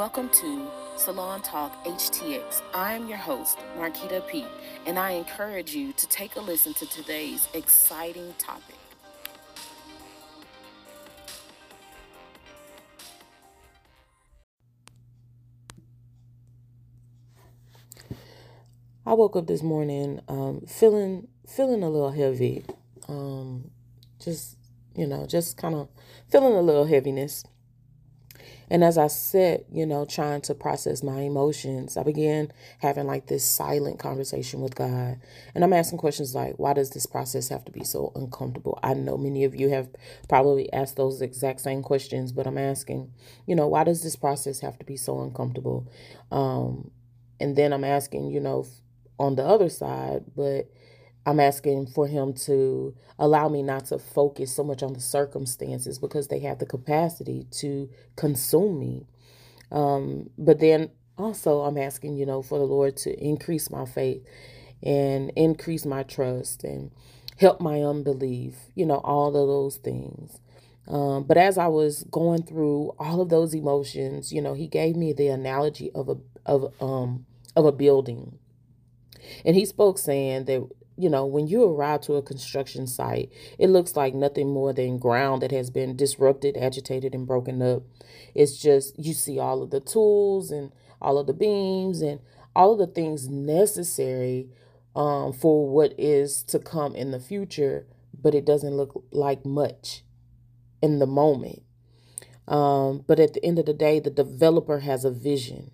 Welcome to Salon Talk HTX. I am your host, Marquita P, and I encourage you to take a listen to today's exciting topic. I woke up this morning um, feeling feeling a little heavy, um, just you know, just kind of feeling a little heaviness. And as I sit, you know, trying to process my emotions, I began having like this silent conversation with God. And I'm asking questions like, why does this process have to be so uncomfortable? I know many of you have probably asked those exact same questions, but I'm asking, you know, why does this process have to be so uncomfortable? Um, and then I'm asking, you know, on the other side, but I'm asking for him to allow me not to focus so much on the circumstances because they have the capacity to consume me. Um, but then also, I'm asking, you know, for the Lord to increase my faith and increase my trust and help my unbelief, you know, all of those things. Um, but as I was going through all of those emotions, you know, he gave me the analogy of a of um of a building. And he spoke saying that you know, when you arrive to a construction site, it looks like nothing more than ground that has been disrupted, agitated, and broken up. It's just you see all of the tools and all of the beams and all of the things necessary um, for what is to come in the future, but it doesn't look like much in the moment. Um, but at the end of the day, the developer has a vision.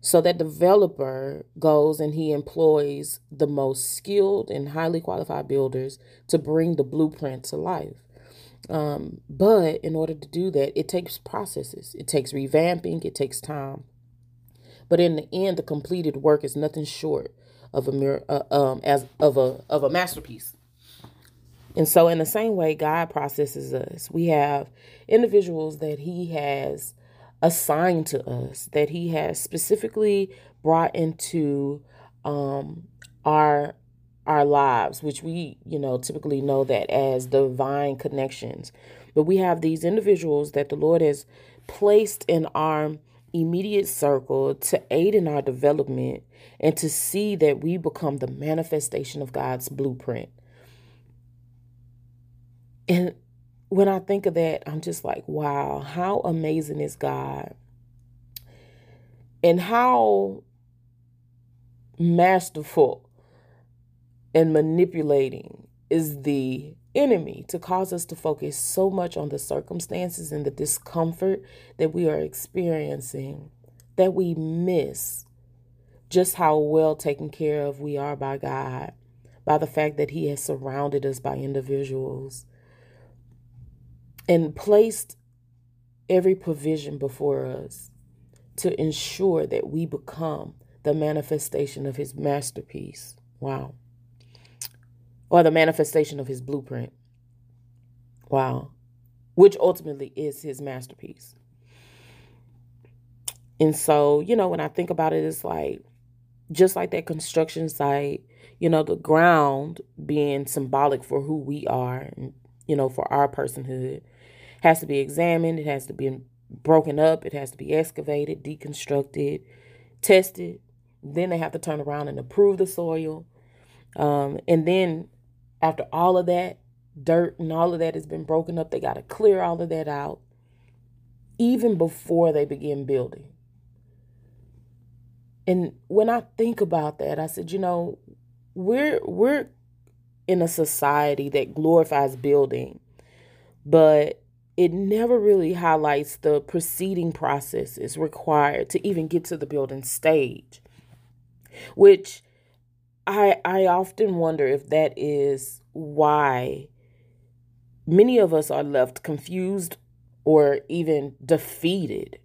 So that developer goes and he employs the most skilled and highly qualified builders to bring the blueprint to life. Um, but in order to do that, it takes processes, it takes revamping, it takes time. But in the end, the completed work is nothing short of a mirror, uh, um, as of a of a masterpiece. And so, in the same way, God processes us. We have individuals that He has assigned to us, that He has specifically brought into um, our our lives, which we, you know, typically know that as divine connections. But we have these individuals that the Lord has placed in our immediate circle to aid in our development and to see that we become the manifestation of God's blueprint. And when I think of that, I'm just like, wow, how amazing is God? And how masterful and manipulating is the enemy to cause us to focus so much on the circumstances and the discomfort that we are experiencing that we miss just how well taken care of we are by God, by the fact that He has surrounded us by individuals and placed every provision before us to ensure that we become the manifestation of his masterpiece. Wow. Or the manifestation of his blueprint. Wow. Which ultimately is his masterpiece. And so, you know, when I think about it, it's like just like that construction site, you know, the ground being symbolic for who we are and, you know, for our personhood has to be examined, it has to be broken up, it has to be excavated, deconstructed, tested. Then they have to turn around and approve the soil. Um, and then after all of that, dirt and all of that has been broken up, they got to clear all of that out even before they begin building. And when I think about that, I said, you know, we're we're in a society that glorifies building, but it never really highlights the preceding processes required to even get to the building stage which i i often wonder if that is why many of us are left confused or even defeated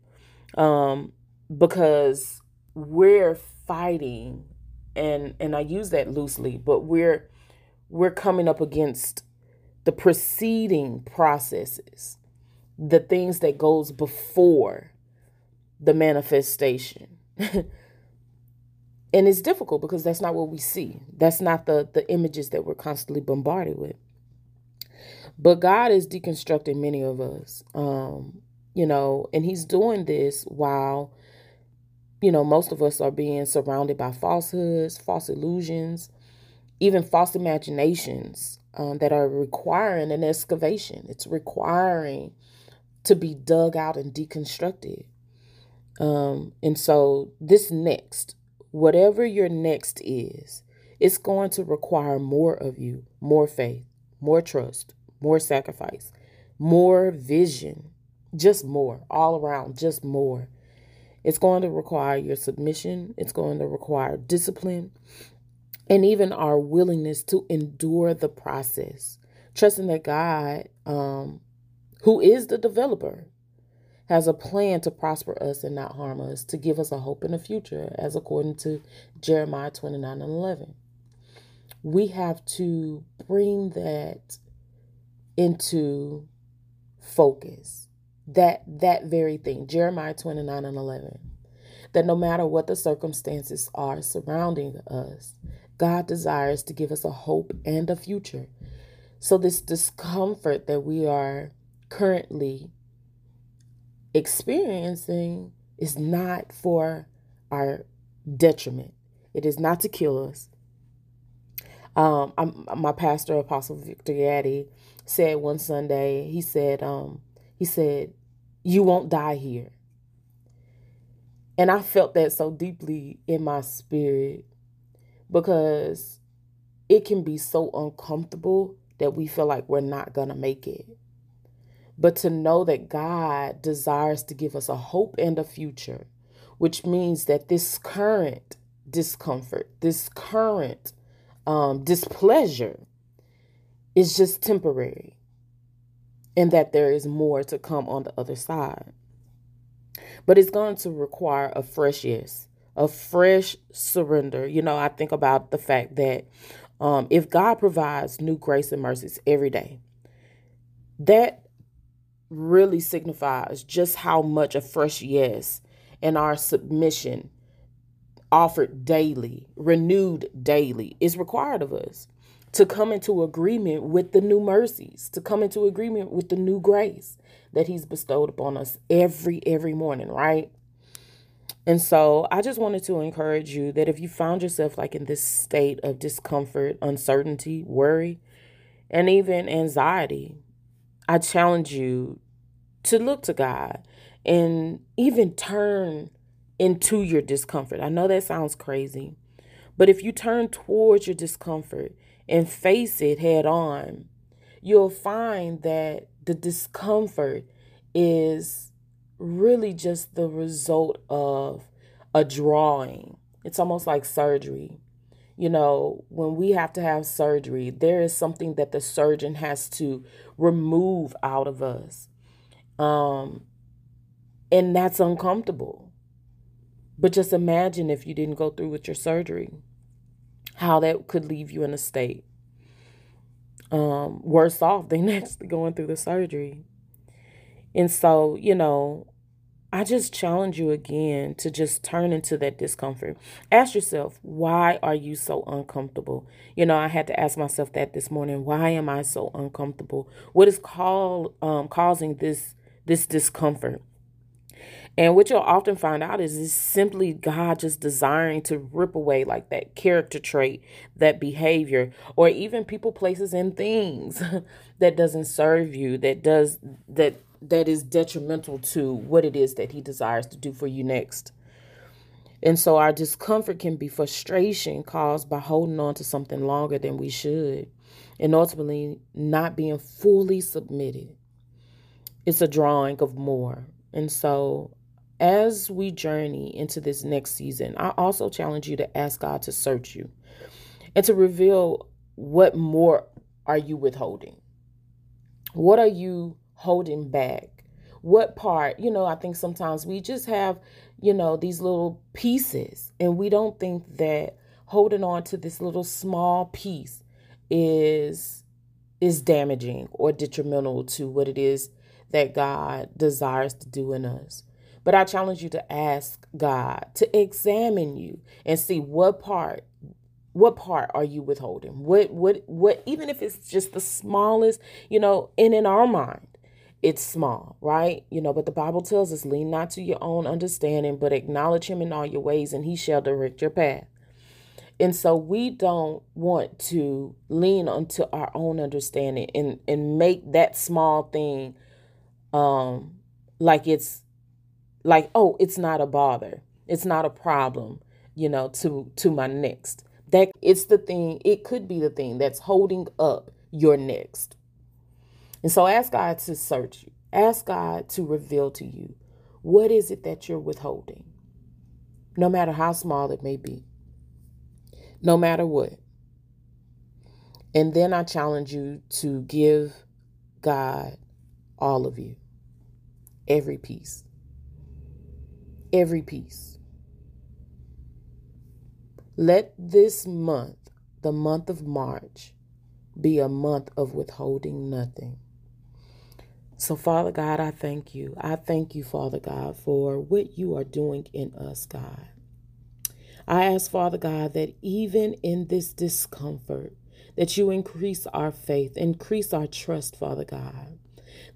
um, because we're fighting and and I use that loosely but we're we're coming up against the preceding processes the things that goes before the manifestation. and it's difficult because that's not what we see. That's not the the images that we're constantly bombarded with. But God is deconstructing many of us. Um, you know, and he's doing this while, you know, most of us are being surrounded by falsehoods, false illusions, even false imaginations um, that are requiring an excavation. It's requiring to be dug out and deconstructed. Um, and so, this next, whatever your next is, it's going to require more of you, more faith, more trust, more sacrifice, more vision, just more, all around, just more. It's going to require your submission, it's going to require discipline, and even our willingness to endure the process, trusting that God, um, who is the developer, has a plan to prosper us and not harm us, to give us a hope in the future, as according to Jeremiah 29 and 11. We have to bring that into focus. That that very thing, Jeremiah 29 and 11. That no matter what the circumstances are surrounding us, God desires to give us a hope and a future. So, this discomfort that we are currently experiencing is not for our detriment, it is not to kill us. Um, I'm, my pastor, Apostle Victor Gaddy, said one Sunday, he said, um, he said, You won't die here. And I felt that so deeply in my spirit because it can be so uncomfortable that we feel like we're not to make it. But to know that God desires to give us a hope and a future, which means that this current discomfort, this current um, displeasure is just temporary, and that there is more to come on the other side. But it's going to require a fresh yes a fresh surrender. You know, I think about the fact that um, if God provides new grace and mercies every day, that really signifies just how much a fresh yes and our submission offered daily, renewed daily, is required of us to come into agreement with the new mercies, to come into agreement with the new grace that He's bestowed upon us every, every morning, right? And so I just wanted to encourage you that if you found yourself like in this state of discomfort, uncertainty, worry, and even anxiety, I challenge you to look to God and even turn into your discomfort. I know that sounds crazy, but if you turn towards your discomfort and face it head on, you'll find that the discomfort is really just the result of a drawing. It's almost like surgery. You know, when we have to have surgery, there is something that the surgeon has to remove out of us. Um, and that's uncomfortable. But just imagine if you didn't go through with your surgery, how that could leave you in a state um, worse off than actually going through the surgery. And so, you know, I just challenge you again to just turn into that discomfort. Ask yourself, why are you so uncomfortable? You know, I had to ask myself that this morning. Why am I so uncomfortable? What is called um, causing this this discomfort? And what you'll often find out is it's simply God just desiring to rip away like that character trait, that behavior, or even people, places, and things that doesn't serve you, that does that that is detrimental to what it is that he desires to do for you next. And so our discomfort can be frustration caused by holding on to something longer than we should and ultimately not being fully submitted. It's a drawing of more. And so as we journey into this next season, I also challenge you to ask God to search you and to reveal what more are you withholding? What are you holding back? What part, you know, I think sometimes we just have, you know, these little pieces and we don't think that holding on to this little small piece is is damaging or detrimental to what it is that God desires to do in us. But I challenge you to ask God to examine you and see what part what part are you withholding? What what what even if it's just the smallest, you know, and in our mind, it's small, right? You know, but the Bible tells us lean not to your own understanding, but acknowledge him in all your ways, and he shall direct your path. And so we don't want to lean onto our own understanding and, and make that small thing um like it's like, oh, it's not a bother. It's not a problem, you know, to to my next. That it's the thing, it could be the thing that's holding up your next. And so ask God to search you. Ask God to reveal to you what is it that you're withholding, no matter how small it may be, no matter what. And then I challenge you to give God all of you, every piece, every piece. Let this month, the month of March, be a month of withholding nothing. So, Father God, I thank you. I thank you, Father God, for what you are doing in us, God. I ask, Father God, that even in this discomfort, that you increase our faith, increase our trust, Father God,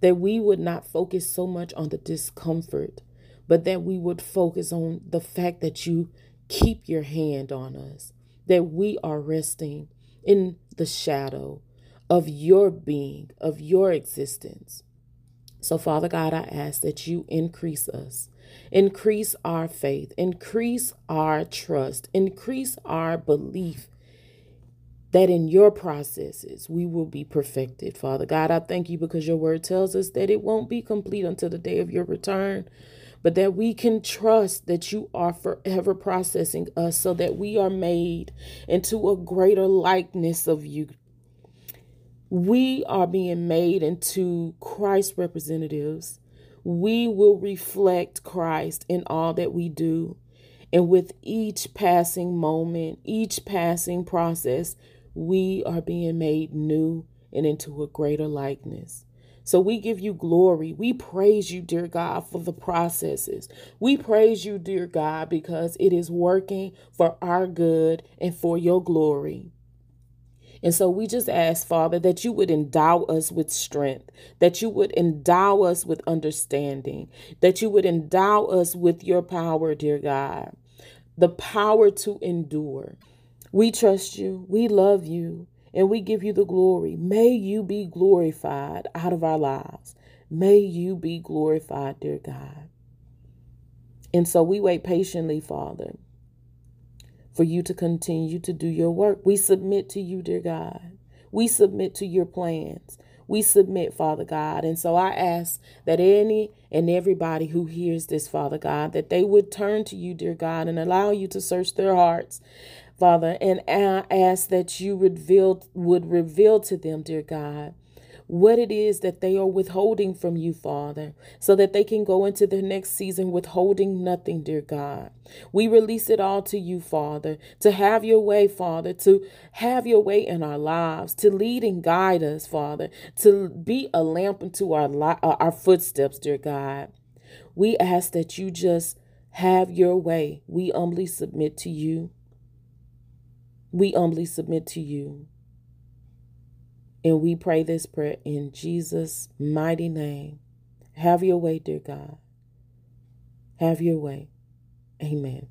that we would not focus so much on the discomfort, but that we would focus on the fact that you keep your hand on us, that we are resting in the shadow of your being, of your existence. So, Father God, I ask that you increase us, increase our faith, increase our trust, increase our belief that in your processes we will be perfected. Father God, I thank you because your word tells us that it won't be complete until the day of your return, but that we can trust that you are forever processing us so that we are made into a greater likeness of you, we are being made into Christ representatives. We will reflect Christ in all that we do. And with each passing moment, each passing process, we are being made new and into a greater likeness. So we give you glory. We praise you, dear God, for the processes. We praise you, dear God, because it is working for our good and for your glory. And so we just ask, Father, that you would endow us with strength, that you would endow us with understanding, that you would endow us with your power, dear God, the power to endure. We trust you, we love you, and we give you the glory. May you be glorified out of our lives. May you be glorified, dear God. And so we wait patiently, Father for you to continue to do your work. We submit to you, dear God. We submit to your plans. We submit, Father God. And so I ask that any and everybody who hears this, Father God, that they would turn to you, dear God, and allow you to search their hearts, Father, and I ask that you reveal, would reveal to them, dear God, what it is that they are withholding from you, Father, so that they can go into the next season withholding nothing, dear God. We release it all to you, Father, to have your way, Father, to have your way in our lives, to lead and guide us, Father, to be a lamp unto our, li- uh, our footsteps, dear God. We ask that you just have your way. We humbly submit to you. We humbly submit to you. And we pray this prayer in Jesus' mighty name. Have your way, dear God. Have your way. Amen.